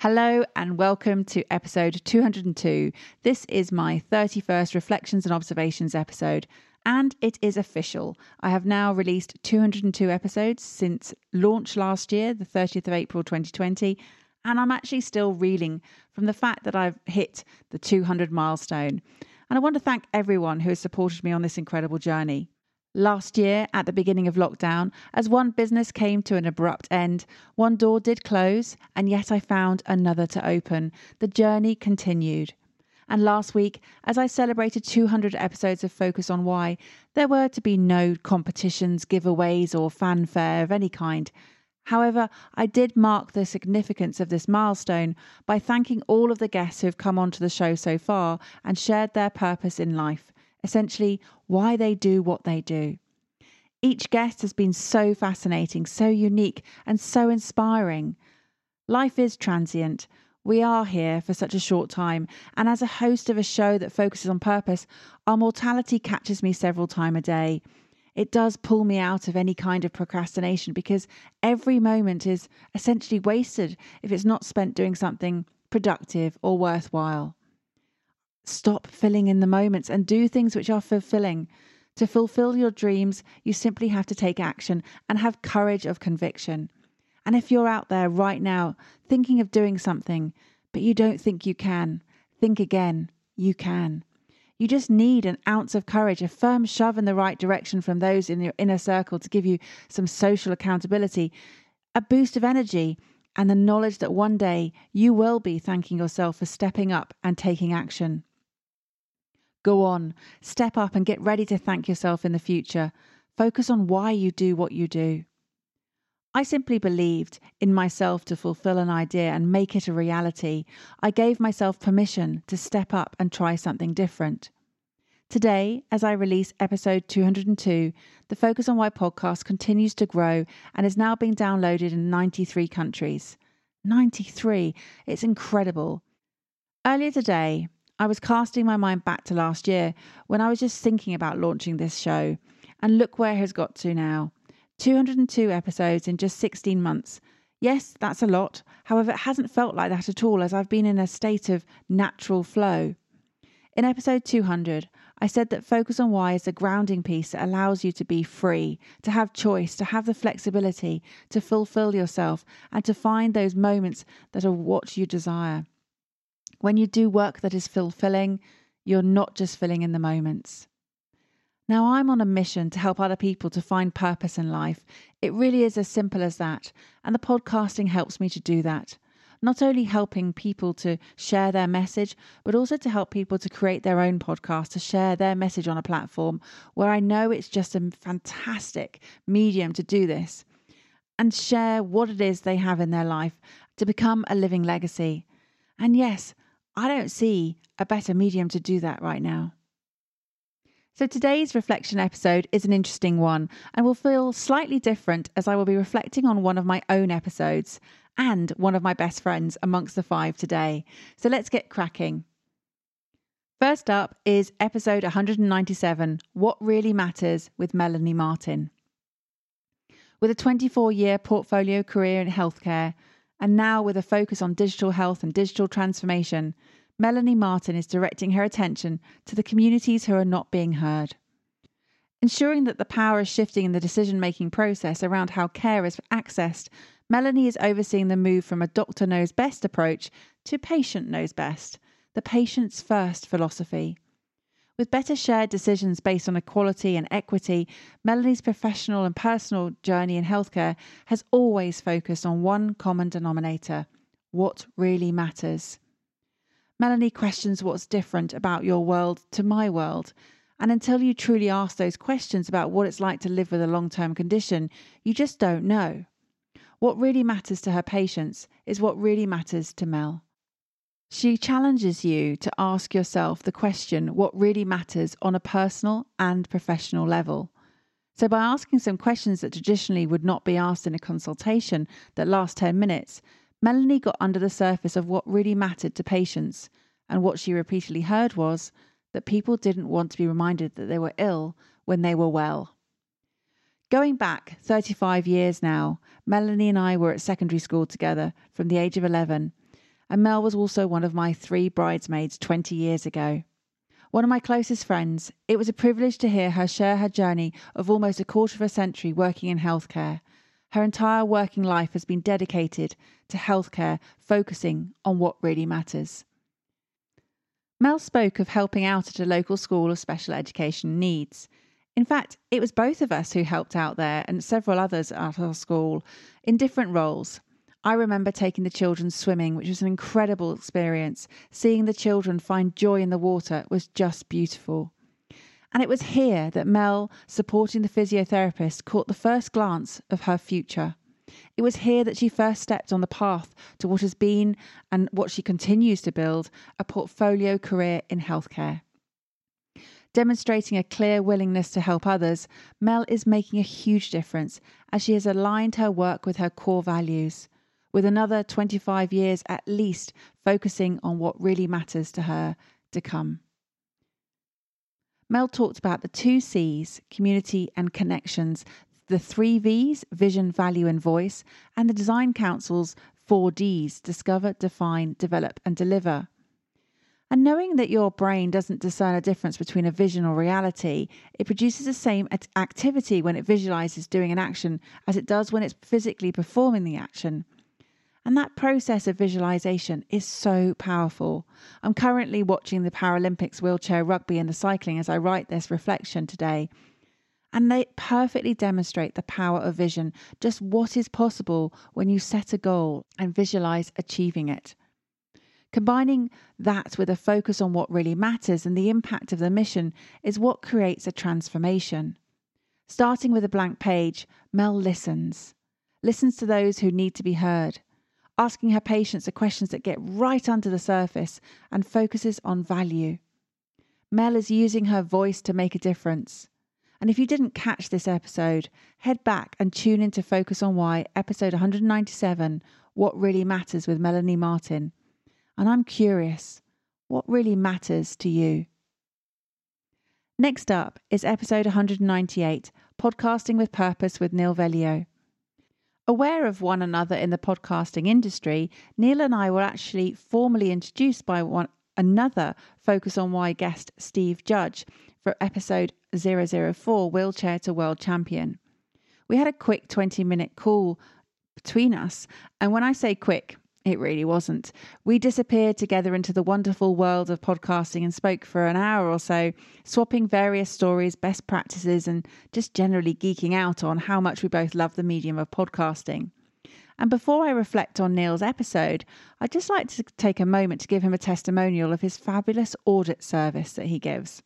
Hello and welcome to episode 202. This is my 31st Reflections and Observations episode, and it is official. I have now released 202 episodes since launch last year, the 30th of April 2020, and I'm actually still reeling from the fact that I've hit the 200 milestone. And I want to thank everyone who has supported me on this incredible journey. Last year, at the beginning of lockdown, as one business came to an abrupt end, one door did close, and yet I found another to open. The journey continued. And last week, as I celebrated 200 episodes of Focus on Why, there were to be no competitions, giveaways, or fanfare of any kind. However, I did mark the significance of this milestone by thanking all of the guests who have come onto the show so far and shared their purpose in life essentially why they do what they do. Each guest has been so fascinating, so unique, and so inspiring. Life is transient. We are here for such a short time, and as a host of a show that focuses on purpose, our mortality catches me several times a day. It does pull me out of any kind of procrastination because every moment is essentially wasted if it's not spent doing something productive or worthwhile. Stop filling in the moments and do things which are fulfilling. To fulfill your dreams, you simply have to take action and have courage of conviction. And if you're out there right now thinking of doing something, but you don't think you can, think again. You can. You just need an ounce of courage, a firm shove in the right direction from those in your inner circle to give you some social accountability, a boost of energy, and the knowledge that one day you will be thanking yourself for stepping up and taking action. Go on, step up and get ready to thank yourself in the future. Focus on why you do what you do. I simply believed in myself to fulfill an idea and make it a reality. I gave myself permission to step up and try something different. Today, as I release episode 202, the Focus on Why podcast continues to grow and is now being downloaded in 93 countries. 93! It's incredible. Earlier today, I was casting my mind back to last year when I was just thinking about launching this show. And look where it has got to now 202 episodes in just 16 months. Yes, that's a lot. However, it hasn't felt like that at all as I've been in a state of natural flow. In episode 200, I said that focus on why is a grounding piece that allows you to be free, to have choice, to have the flexibility, to fulfill yourself, and to find those moments that are what you desire. When you do work that is fulfilling, you're not just filling in the moments. Now, I'm on a mission to help other people to find purpose in life. It really is as simple as that. And the podcasting helps me to do that. Not only helping people to share their message, but also to help people to create their own podcast, to share their message on a platform where I know it's just a fantastic medium to do this and share what it is they have in their life to become a living legacy. And yes, I don't see a better medium to do that right now. So, today's reflection episode is an interesting one and will feel slightly different as I will be reflecting on one of my own episodes and one of my best friends amongst the five today. So, let's get cracking. First up is episode 197 What Really Matters with Melanie Martin. With a 24 year portfolio career in healthcare, and now, with a focus on digital health and digital transformation, Melanie Martin is directing her attention to the communities who are not being heard. Ensuring that the power is shifting in the decision making process around how care is accessed, Melanie is overseeing the move from a doctor knows best approach to patient knows best, the patient's first philosophy. With better shared decisions based on equality and equity, Melanie's professional and personal journey in healthcare has always focused on one common denominator what really matters. Melanie questions what's different about your world to my world. And until you truly ask those questions about what it's like to live with a long term condition, you just don't know. What really matters to her patients is what really matters to Mel. She challenges you to ask yourself the question what really matters on a personal and professional level. So, by asking some questions that traditionally would not be asked in a consultation that lasts 10 minutes, Melanie got under the surface of what really mattered to patients. And what she repeatedly heard was that people didn't want to be reminded that they were ill when they were well. Going back 35 years now, Melanie and I were at secondary school together from the age of 11, and Mel was also one of my three bridesmaids 20 years ago. One of my closest friends, it was a privilege to hear her share her journey of almost a quarter of a century working in healthcare. Her entire working life has been dedicated to healthcare, focusing on what really matters. Mel spoke of helping out at a local school of special education needs. In fact, it was both of us who helped out there and several others at our school in different roles. I remember taking the children swimming, which was an incredible experience. Seeing the children find joy in the water was just beautiful. And it was here that Mel, supporting the physiotherapist, caught the first glance of her future. It was here that she first stepped on the path to what has been and what she continues to build a portfolio career in healthcare. Demonstrating a clear willingness to help others, Mel is making a huge difference as she has aligned her work with her core values, with another 25 years at least focusing on what really matters to her to come. Mel talked about the two C's, community and connections, the three V's, vision, value, and voice, and the Design Council's four D's, discover, define, develop, and deliver. And knowing that your brain doesn't discern a difference between a vision or reality, it produces the same activity when it visualizes doing an action as it does when it's physically performing the action. And that process of visualization is so powerful. I'm currently watching the Paralympics wheelchair rugby and the cycling as I write this reflection today. And they perfectly demonstrate the power of vision, just what is possible when you set a goal and visualize achieving it. Combining that with a focus on what really matters and the impact of the mission is what creates a transformation. Starting with a blank page, Mel listens. Listens to those who need to be heard, asking her patients the questions that get right under the surface and focuses on value. Mel is using her voice to make a difference. And if you didn't catch this episode, head back and tune in to Focus on Why, episode 197 What Really Matters with Melanie Martin and I'm curious what really matters to you? Next up is episode 198 Podcasting with Purpose with Neil Veglio. Aware of one another in the podcasting industry, Neil and I were actually formally introduced by one another Focus on Why guest Steve Judge for episode 004 Wheelchair to World Champion. We had a quick 20 minute call between us, and when I say quick, it really wasn't. We disappeared together into the wonderful world of podcasting and spoke for an hour or so, swapping various stories, best practices, and just generally geeking out on how much we both love the medium of podcasting. And before I reflect on Neil's episode, I'd just like to take a moment to give him a testimonial of his fabulous audit service that he gives.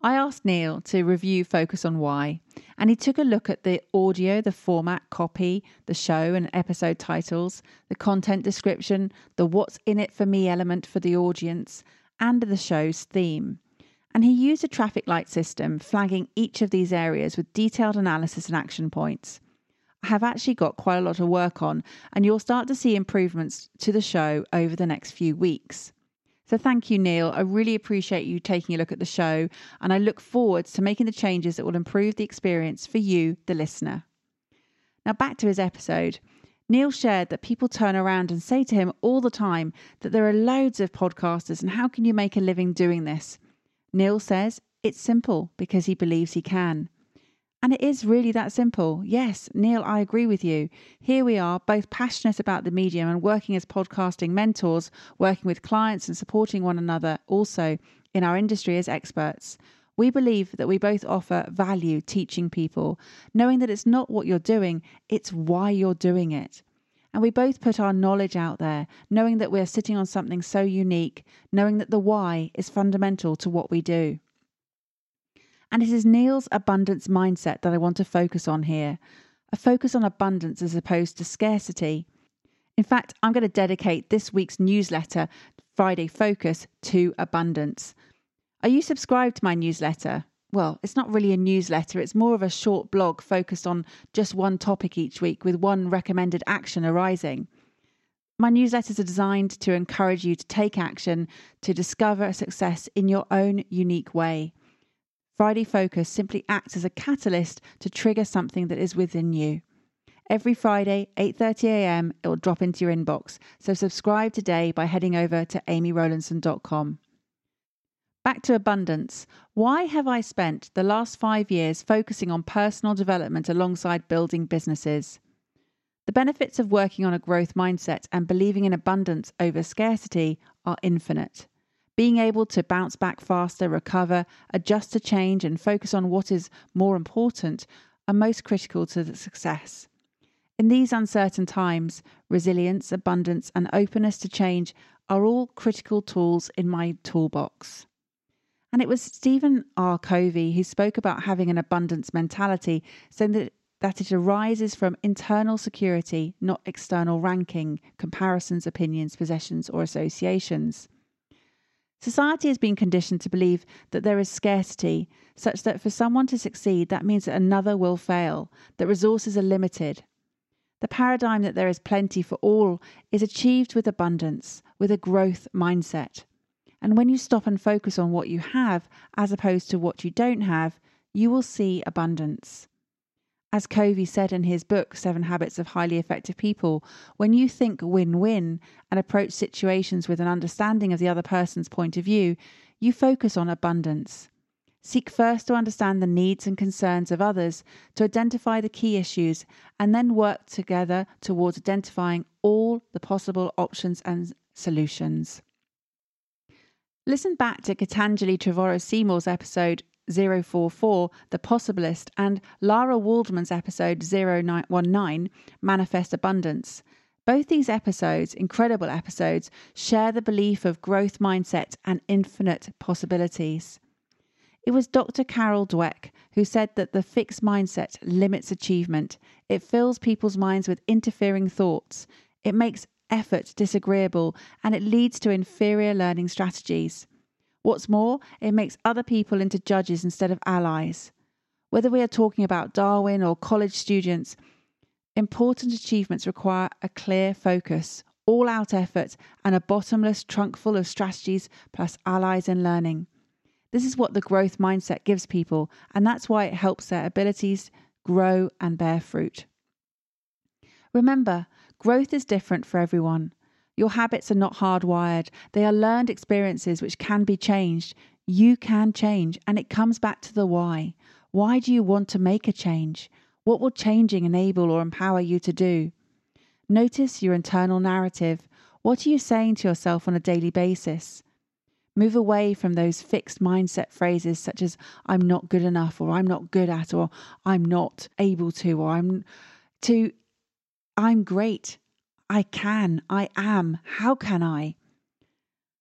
I asked Neil to review Focus on Why, and he took a look at the audio, the format, copy, the show and episode titles, the content description, the what's in it for me element for the audience, and the show's theme. And he used a traffic light system flagging each of these areas with detailed analysis and action points. I have actually got quite a lot of work on, and you'll start to see improvements to the show over the next few weeks. So thank you, Neil. I really appreciate you taking a look at the show, and I look forward to making the changes that will improve the experience for you, the listener. Now, back to his episode. Neil shared that people turn around and say to him all the time that there are loads of podcasters and how can you make a living doing this? Neil says it's simple because he believes he can. And it is really that simple. Yes, Neil, I agree with you. Here we are, both passionate about the medium and working as podcasting mentors, working with clients and supporting one another also in our industry as experts. We believe that we both offer value teaching people, knowing that it's not what you're doing, it's why you're doing it. And we both put our knowledge out there, knowing that we're sitting on something so unique, knowing that the why is fundamental to what we do. And it is Neil's abundance mindset that I want to focus on here. a focus on abundance as opposed to scarcity. In fact, I'm going to dedicate this week's newsletter, Friday Focus, to abundance. Are you subscribed to my newsletter? Well, it's not really a newsletter, it's more of a short blog focused on just one topic each week with one recommended action arising. My newsletters are designed to encourage you to take action to discover success in your own unique way. Friday Focus simply acts as a catalyst to trigger something that is within you. Every Friday, 8:30 a.m., it will drop into your inbox. So subscribe today by heading over to amyrowlandson.com. Back to abundance. Why have I spent the last 5 years focusing on personal development alongside building businesses? The benefits of working on a growth mindset and believing in abundance over scarcity are infinite. Being able to bounce back faster, recover, adjust to change, and focus on what is more important are most critical to the success. In these uncertain times, resilience, abundance, and openness to change are all critical tools in my toolbox. And it was Stephen R. Covey who spoke about having an abundance mentality, saying that that it arises from internal security, not external ranking, comparisons, opinions, possessions, or associations. Society has been conditioned to believe that there is scarcity, such that for someone to succeed, that means that another will fail, that resources are limited. The paradigm that there is plenty for all is achieved with abundance, with a growth mindset. And when you stop and focus on what you have as opposed to what you don't have, you will see abundance. As Covey said in his book, Seven Habits of Highly Effective People, when you think win win and approach situations with an understanding of the other person's point of view, you focus on abundance. Seek first to understand the needs and concerns of others, to identify the key issues, and then work together towards identifying all the possible options and solutions. Listen back to Gitanjali Trevorrow Seymour's episode 044, The Possibilist, and Lara Waldman's episode 0919, Manifest Abundance. Both these episodes, incredible episodes, share the belief of growth mindset and infinite possibilities. It was Dr. Carol Dweck who said that the fixed mindset limits achievement. It fills people's minds with interfering thoughts. It makes effort disagreeable and it leads to inferior learning strategies. What's more, it makes other people into judges instead of allies. Whether we are talking about Darwin or college students, important achievements require a clear focus, all out effort, and a bottomless trunk full of strategies plus allies in learning. This is what the growth mindset gives people, and that's why it helps their abilities grow and bear fruit. Remember, growth is different for everyone. Your habits are not hardwired, they are learned experiences which can be changed. You can change, and it comes back to the why. Why do you want to make a change? What will changing enable or empower you to do? Notice your internal narrative. What are you saying to yourself on a daily basis? Move away from those fixed mindset phrases such as I'm not good enough or I'm not good at or I'm not able to or I'm to I'm great. I can, I am, how can I?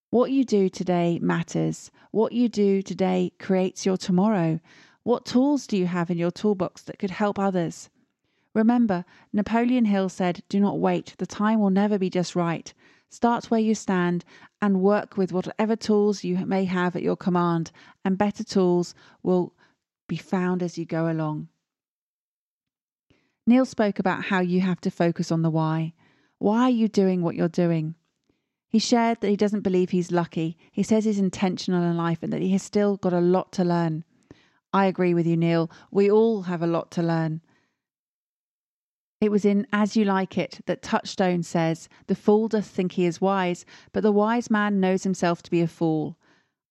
What you do today matters. What you do today creates your tomorrow. What tools do you have in your toolbox that could help others? Remember, Napoleon Hill said, Do not wait. The time will never be just right. Start where you stand and work with whatever tools you may have at your command, and better tools will be found as you go along. Neil spoke about how you have to focus on the why. Why are you doing what you're doing? He shared that he doesn't believe he's lucky. He says he's intentional in life and that he has still got a lot to learn. I agree with you, Neil. We all have a lot to learn. It was in As You Like It that Touchstone says, The fool doth think he is wise, but the wise man knows himself to be a fool.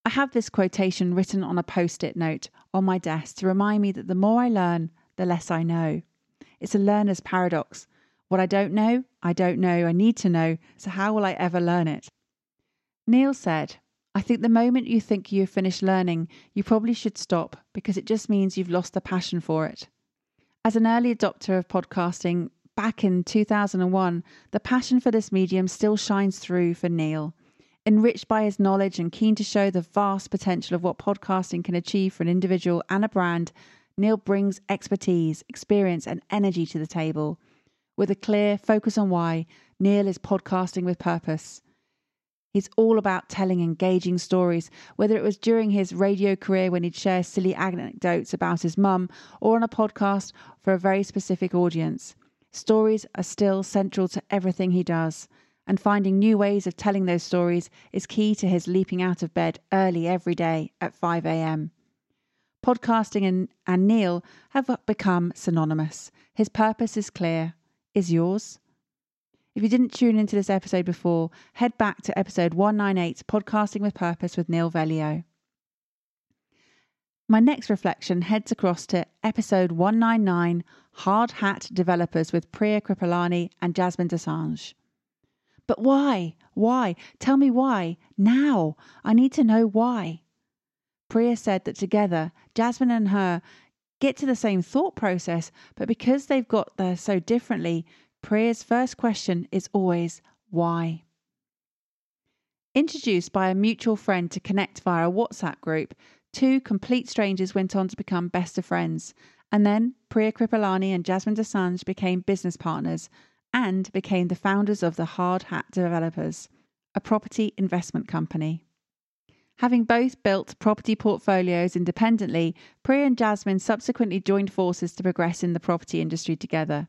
I have this quotation written on a post it note on my desk to remind me that the more I learn, the less I know. It's a learner's paradox. What I don't know, I don't know. I need to know. So how will I ever learn it? Neil said, I think the moment you think you've finished learning, you probably should stop because it just means you've lost the passion for it. As an early adopter of podcasting back in 2001, the passion for this medium still shines through for Neil. Enriched by his knowledge and keen to show the vast potential of what podcasting can achieve for an individual and a brand, Neil brings expertise, experience, and energy to the table. With a clear focus on why, Neil is podcasting with purpose. He's all about telling engaging stories, whether it was during his radio career when he'd share silly anecdotes about his mum or on a podcast for a very specific audience. Stories are still central to everything he does, and finding new ways of telling those stories is key to his leaping out of bed early every day at 5 a.m. Podcasting and, and Neil have become synonymous. His purpose is clear. Is yours? If you didn't tune into this episode before, head back to episode 198 Podcasting with Purpose with Neil Veglio. My next reflection heads across to episode 199 Hard Hat Developers with Priya Kripalani and Jasmine Desange. But why? Why? Tell me why. Now. I need to know why. Priya said that together, Jasmine and her get to the same thought process, but because they've got there so differently, Priya's first question is always why. Introduced by a mutual friend to connect via a WhatsApp group, two complete strangers went on to become best of friends. And then Priya Kripalani and Jasmine Desange became business partners and became the founders of the Hard Hat Developers, a property investment company. Having both built property portfolios independently, Priya and Jasmine subsequently joined forces to progress in the property industry together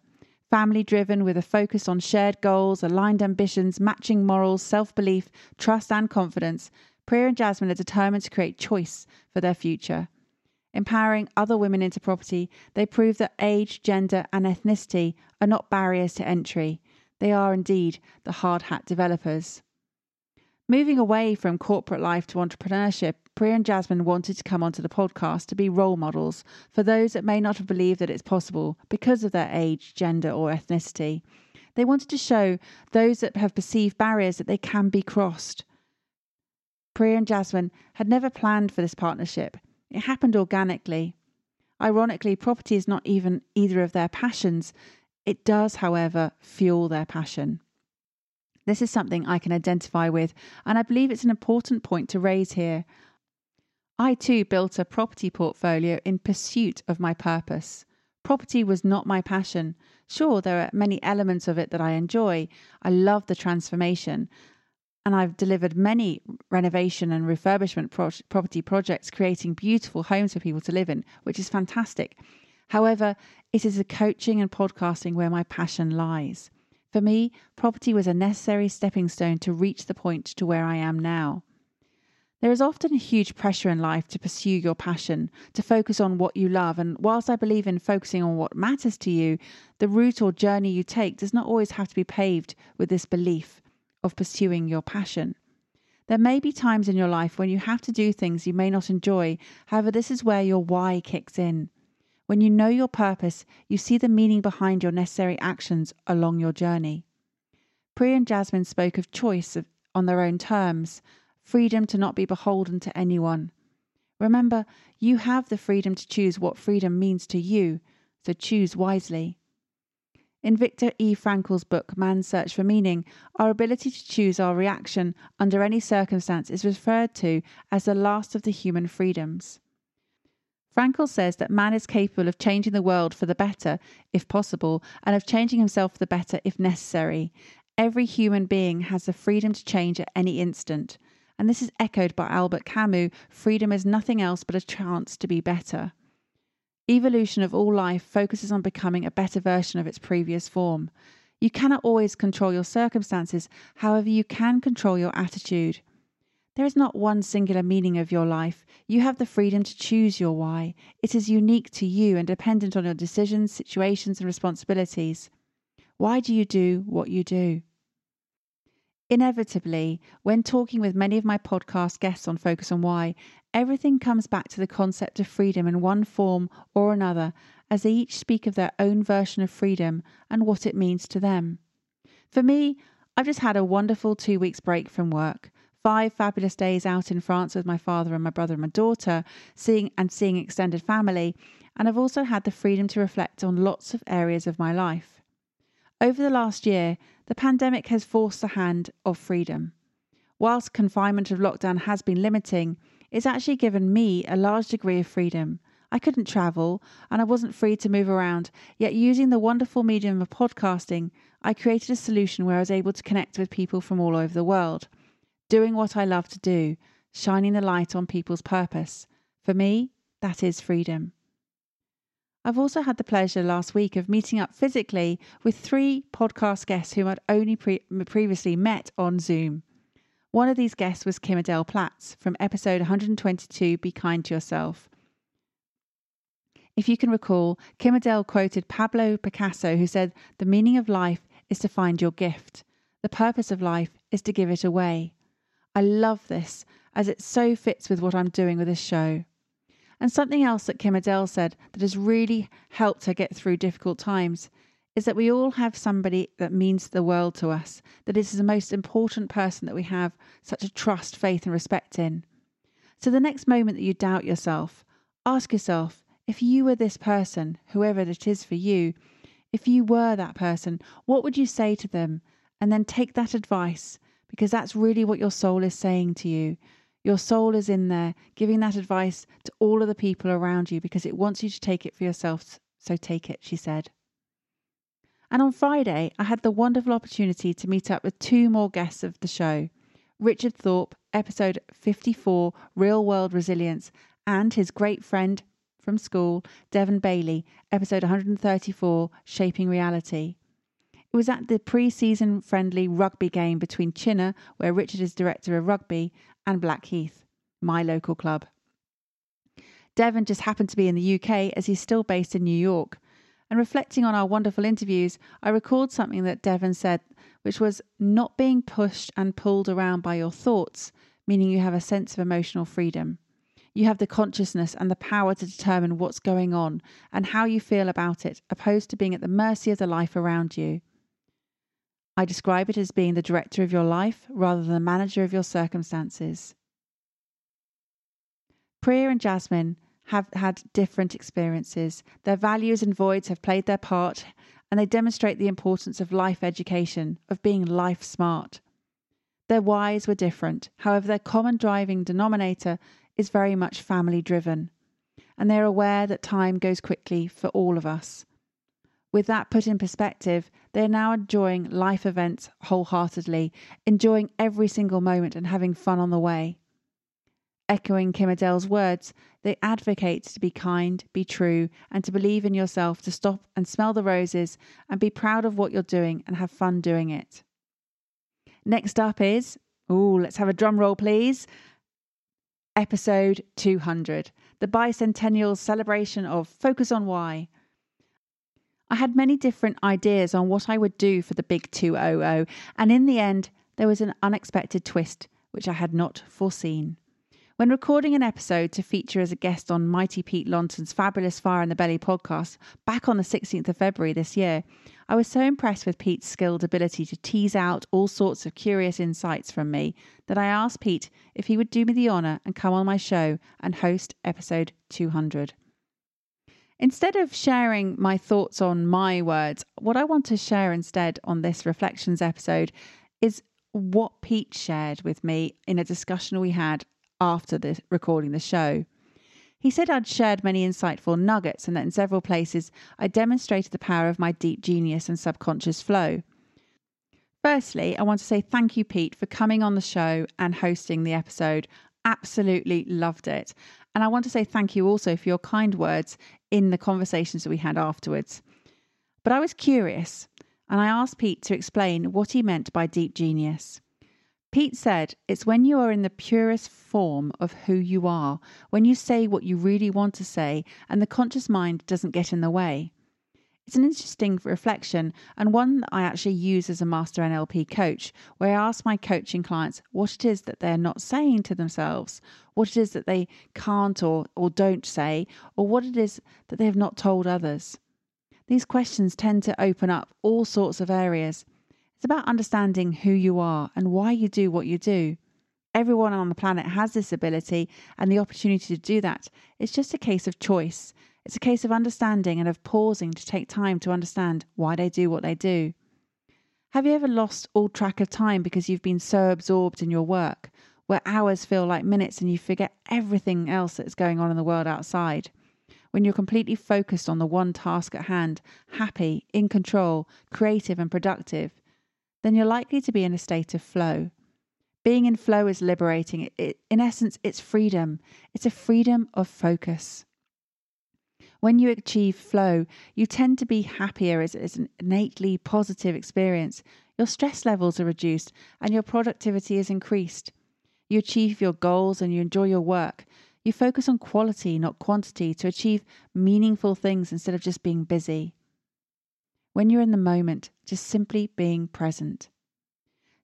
family driven with a focus on shared goals, aligned ambitions, matching morals, self belief, trust, and confidence, Priya and Jasmine are determined to create choice for their future. Empowering other women into property, they prove that age, gender, and ethnicity are not barriers to entry. They are indeed the hard hat developers. Moving away from corporate life to entrepreneurship, Priya and Jasmine wanted to come onto the podcast to be role models for those that may not have believed that it's possible because of their age, gender, or ethnicity. They wanted to show those that have perceived barriers that they can be crossed. Priya and Jasmine had never planned for this partnership. It happened organically. Ironically, property is not even either of their passions. It does, however, fuel their passion. This is something I can identify with, and I believe it's an important point to raise here. I too built a property portfolio in pursuit of my purpose. Property was not my passion. Sure, there are many elements of it that I enjoy. I love the transformation. And I've delivered many renovation and refurbishment pro- property projects, creating beautiful homes for people to live in, which is fantastic. However, it is the coaching and podcasting where my passion lies. For me, property was a necessary stepping stone to reach the point to where I am now. There is often a huge pressure in life to pursue your passion, to focus on what you love. And whilst I believe in focusing on what matters to you, the route or journey you take does not always have to be paved with this belief of pursuing your passion. There may be times in your life when you have to do things you may not enjoy. However, this is where your why kicks in. When you know your purpose, you see the meaning behind your necessary actions along your journey. Priya and Jasmine spoke of choice of, on their own terms, freedom to not be beholden to anyone. Remember, you have the freedom to choose what freedom means to you, so choose wisely. In Viktor E. Frankl's book, Man's Search for Meaning, our ability to choose our reaction under any circumstance is referred to as the last of the human freedoms. Frankl says that man is capable of changing the world for the better, if possible, and of changing himself for the better, if necessary. Every human being has the freedom to change at any instant. And this is echoed by Albert Camus freedom is nothing else but a chance to be better. Evolution of all life focuses on becoming a better version of its previous form. You cannot always control your circumstances, however, you can control your attitude. There is not one singular meaning of your life. You have the freedom to choose your why. It is unique to you and dependent on your decisions, situations, and responsibilities. Why do you do what you do? Inevitably, when talking with many of my podcast guests on Focus on Why, everything comes back to the concept of freedom in one form or another, as they each speak of their own version of freedom and what it means to them. For me, I've just had a wonderful two weeks break from work five fabulous days out in France with my father and my brother and my daughter, seeing and seeing extended family, and I've also had the freedom to reflect on lots of areas of my life. Over the last year, the pandemic has forced the hand of freedom. Whilst confinement of lockdown has been limiting, it's actually given me a large degree of freedom. I couldn't travel and I wasn't free to move around, yet, using the wonderful medium of podcasting, I created a solution where I was able to connect with people from all over the world, doing what I love to do, shining the light on people's purpose. For me, that is freedom. I've also had the pleasure last week of meeting up physically with three podcast guests whom I'd only pre- previously met on Zoom. One of these guests was Kim Adele Platts from episode 122 Be Kind to Yourself. If you can recall, Kim Adele quoted Pablo Picasso, who said, The meaning of life is to find your gift. The purpose of life is to give it away. I love this as it so fits with what I'm doing with this show. And something else that Kim Adele said that has really helped her get through difficult times is that we all have somebody that means the world to us, that is the most important person that we have such a trust, faith, and respect in. So the next moment that you doubt yourself, ask yourself if you were this person, whoever it is for you, if you were that person, what would you say to them? And then take that advice because that's really what your soul is saying to you. Your soul is in there giving that advice to all of the people around you because it wants you to take it for yourself. So take it, she said. And on Friday, I had the wonderful opportunity to meet up with two more guests of the show Richard Thorpe, episode 54, Real World Resilience, and his great friend from school, Devon Bailey, episode 134, Shaping Reality. It was at the pre season friendly rugby game between Chinnor, where Richard is director of rugby, and Blackheath, my local club. Devon just happened to be in the UK as he's still based in New York. And reflecting on our wonderful interviews, I recalled something that Devon said, which was not being pushed and pulled around by your thoughts, meaning you have a sense of emotional freedom. You have the consciousness and the power to determine what's going on and how you feel about it, opposed to being at the mercy of the life around you. I describe it as being the director of your life rather than the manager of your circumstances. Priya and Jasmine have had different experiences. Their values and voids have played their part, and they demonstrate the importance of life education, of being life smart. Their whys were different, however, their common driving denominator is very much family driven, and they're aware that time goes quickly for all of us. With that put in perspective, they are now enjoying life events wholeheartedly, enjoying every single moment and having fun on the way. Echoing Kim Adele's words, they advocate to be kind, be true, and to believe in yourself, to stop and smell the roses and be proud of what you're doing and have fun doing it. Next up is, oh, let's have a drum roll, please episode 200, the bicentennial celebration of Focus on Why. I had many different ideas on what I would do for the big 200, and in the end, there was an unexpected twist which I had not foreseen. When recording an episode to feature as a guest on Mighty Pete Lonton's fabulous Fire in the Belly podcast back on the 16th of February this year, I was so impressed with Pete's skilled ability to tease out all sorts of curious insights from me that I asked Pete if he would do me the honour and come on my show and host episode 200. Instead of sharing my thoughts on my words, what I want to share instead on this Reflections episode is what Pete shared with me in a discussion we had after the recording the show. He said I'd shared many insightful nuggets and that in several places I demonstrated the power of my deep genius and subconscious flow. Firstly, I want to say thank you, Pete, for coming on the show and hosting the episode. Absolutely loved it. And I want to say thank you also for your kind words in the conversations that we had afterwards. But I was curious and I asked Pete to explain what he meant by deep genius. Pete said, It's when you are in the purest form of who you are, when you say what you really want to say, and the conscious mind doesn't get in the way. It's an interesting reflection and one that I actually use as a master NLP coach, where I ask my coaching clients what it is that they're not saying to themselves, what it is that they can't or, or don't say, or what it is that they have not told others. These questions tend to open up all sorts of areas it's about understanding who you are and why you do what you do. Everyone on the planet has this ability and the opportunity to do that. It's just a case of choice. It's a case of understanding and of pausing to take time to understand why they do what they do. Have you ever lost all track of time because you've been so absorbed in your work, where hours feel like minutes and you forget everything else that's going on in the world outside? when you're completely focused on the one task at hand, happy, in control, creative, and productive, then you're likely to be in a state of flow. Being in flow is liberating. It, in essence, it's freedom. It's a freedom of focus. When you achieve flow, you tend to be happier as, as an innately positive experience. Your stress levels are reduced and your productivity is increased. You achieve your goals and you enjoy your work. You focus on quality, not quantity, to achieve meaningful things instead of just being busy. When you're in the moment, just simply being present.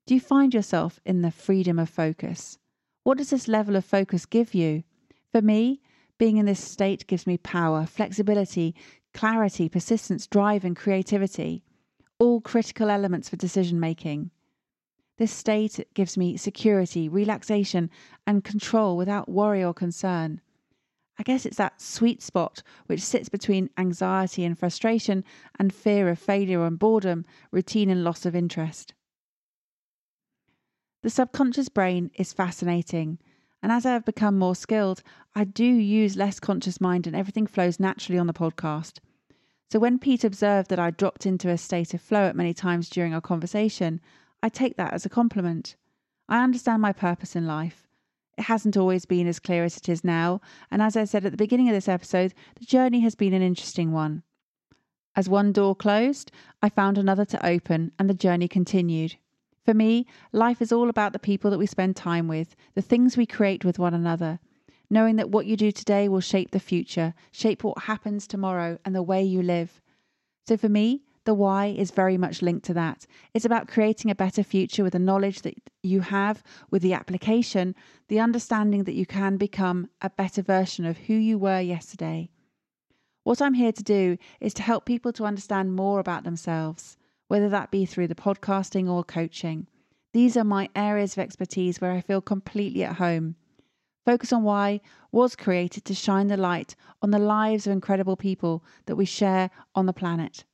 Do you find yourself in the freedom of focus? What does this level of focus give you? For me, being in this state gives me power, flexibility, clarity, persistence, drive, and creativity, all critical elements for decision making. This state gives me security, relaxation, and control without worry or concern. I guess it's that sweet spot which sits between anxiety and frustration and fear of failure and boredom, routine and loss of interest. The subconscious brain is fascinating, and as I have become more skilled, I do use less conscious mind and everything flows naturally on the podcast. So when Pete observed that I dropped into a state of flow at many times during our conversation, I take that as a compliment. I understand my purpose in life. It hasn't always been as clear as it is now, and as I said at the beginning of this episode, the journey has been an interesting one. As one door closed, I found another to open, and the journey continued. For me, life is all about the people that we spend time with, the things we create with one another, knowing that what you do today will shape the future, shape what happens tomorrow, and the way you live. So for me, the why is very much linked to that. It's about creating a better future with the knowledge that you have, with the application, the understanding that you can become a better version of who you were yesterday. What I'm here to do is to help people to understand more about themselves, whether that be through the podcasting or coaching. These are my areas of expertise where I feel completely at home. Focus on Why was created to shine the light on the lives of incredible people that we share on the planet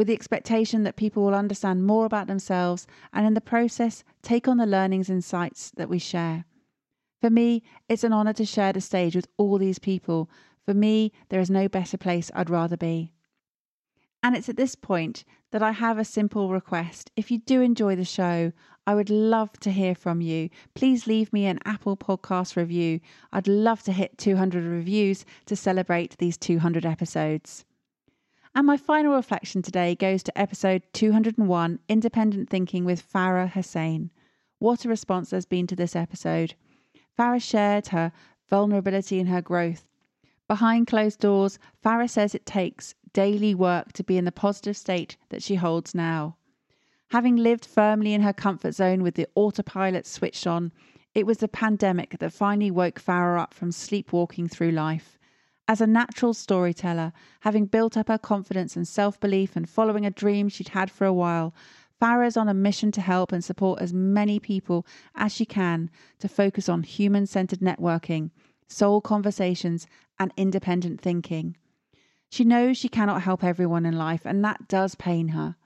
with the expectation that people will understand more about themselves and in the process take on the learnings and insights that we share. For me, it's an honour to share the stage with all these people. For me, there is no better place I'd rather be. And it's at this point that I have a simple request. If you do enjoy the show, I would love to hear from you. Please leave me an Apple Podcast review. I'd love to hit 200 reviews to celebrate these 200 episodes. And my final reflection today goes to episode 201 Independent Thinking with Farah Hussein. What a response there's been to this episode. Farah shared her vulnerability and her growth. Behind closed doors, Farah says it takes daily work to be in the positive state that she holds now. Having lived firmly in her comfort zone with the autopilot switched on, it was the pandemic that finally woke Farah up from sleepwalking through life. As a natural storyteller, having built up her confidence and self belief and following a dream she'd had for a while, Farah is on a mission to help and support as many people as she can to focus on human centered networking, soul conversations, and independent thinking. She knows she cannot help everyone in life, and that does pain her.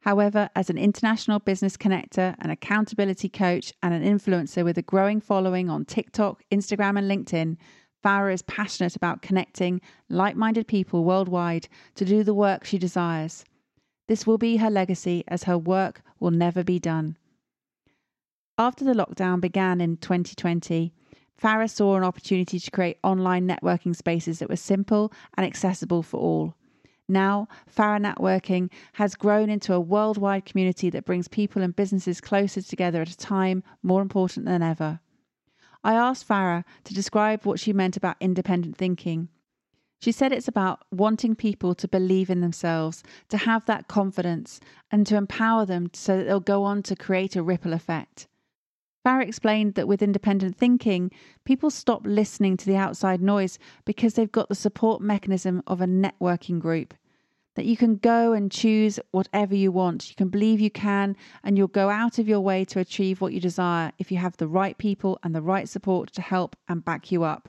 However, as an international business connector, an accountability coach, and an influencer with a growing following on TikTok, Instagram, and LinkedIn, Farah is passionate about connecting like minded people worldwide to do the work she desires. This will be her legacy as her work will never be done. After the lockdown began in 2020, Farah saw an opportunity to create online networking spaces that were simple and accessible for all. Now, Farah Networking has grown into a worldwide community that brings people and businesses closer together at a time more important than ever. I asked Farah to describe what she meant about independent thinking. She said it's about wanting people to believe in themselves, to have that confidence, and to empower them so that they'll go on to create a ripple effect. Farah explained that with independent thinking, people stop listening to the outside noise because they've got the support mechanism of a networking group that you can go and choose whatever you want. You can believe you can, and you'll go out of your way to achieve what you desire if you have the right people and the right support to help and back you up.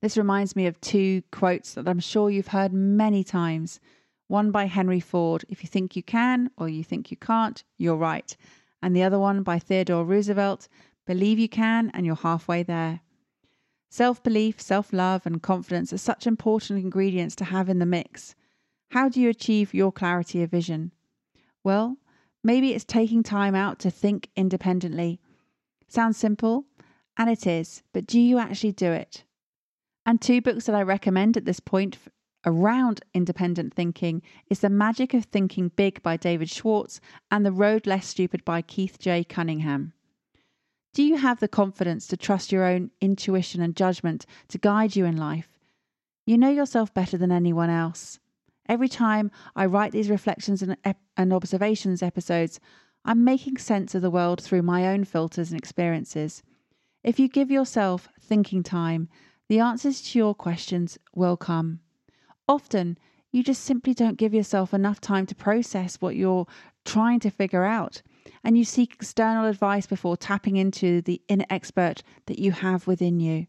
This reminds me of two quotes that I'm sure you've heard many times. One by Henry Ford If you think you can or you think you can't, you're right. And the other one by Theodore Roosevelt Believe you can and you're halfway there. Self belief, self love, and confidence are such important ingredients to have in the mix. How do you achieve your clarity of vision? Well, maybe it's taking time out to think independently. Sounds simple, and it is, but do you actually do it? And two books that I recommend at this point around independent thinking is The Magic of Thinking Big by David Schwartz and The Road Less Stupid by Keith J. Cunningham. Do you have the confidence to trust your own intuition and judgment to guide you in life? You know yourself better than anyone else. Every time I write these reflections and, ep- and observations episodes, I'm making sense of the world through my own filters and experiences. If you give yourself thinking time, the answers to your questions will come. Often, you just simply don't give yourself enough time to process what you're trying to figure out, and you seek external advice before tapping into the inner expert that you have within you.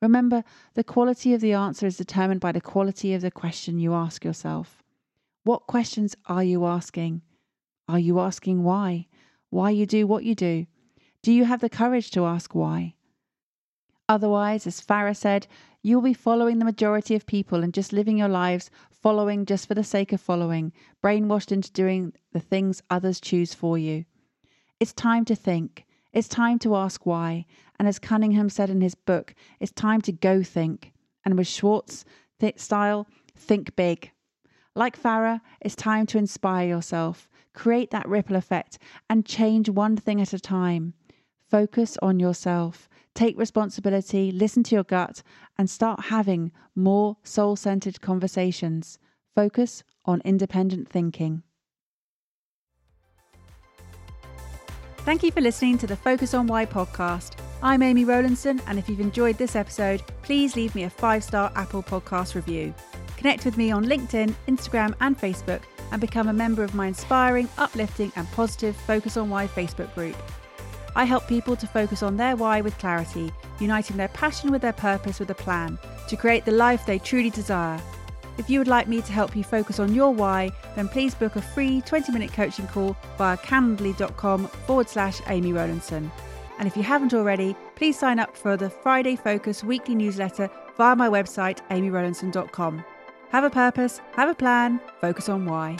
Remember, the quality of the answer is determined by the quality of the question you ask yourself. What questions are you asking? Are you asking why? Why you do what you do? Do you have the courage to ask why? Otherwise, as Farah said, you'll be following the majority of people and just living your lives following just for the sake of following, brainwashed into doing the things others choose for you. It's time to think. It's time to ask why. And as Cunningham said in his book, it's time to go think. And with Schwartz th- style, think big. Like Farah, it's time to inspire yourself, create that ripple effect, and change one thing at a time. Focus on yourself. Take responsibility, listen to your gut, and start having more soul centered conversations. Focus on independent thinking. Thank you for listening to the Focus on Why podcast. I'm Amy Rowlandson, and if you've enjoyed this episode, please leave me a five star Apple Podcast review. Connect with me on LinkedIn, Instagram, and Facebook, and become a member of my inspiring, uplifting, and positive Focus on Why Facebook group. I help people to focus on their why with clarity, uniting their passion with their purpose with a plan to create the life they truly desire. If you would like me to help you focus on your why, then please book a free 20 minute coaching call via calendly.com forward slash Amy Rowlandson. And if you haven't already, please sign up for the Friday Focus weekly newsletter via my website, amyrowlandson.com. Have a purpose, have a plan, focus on why.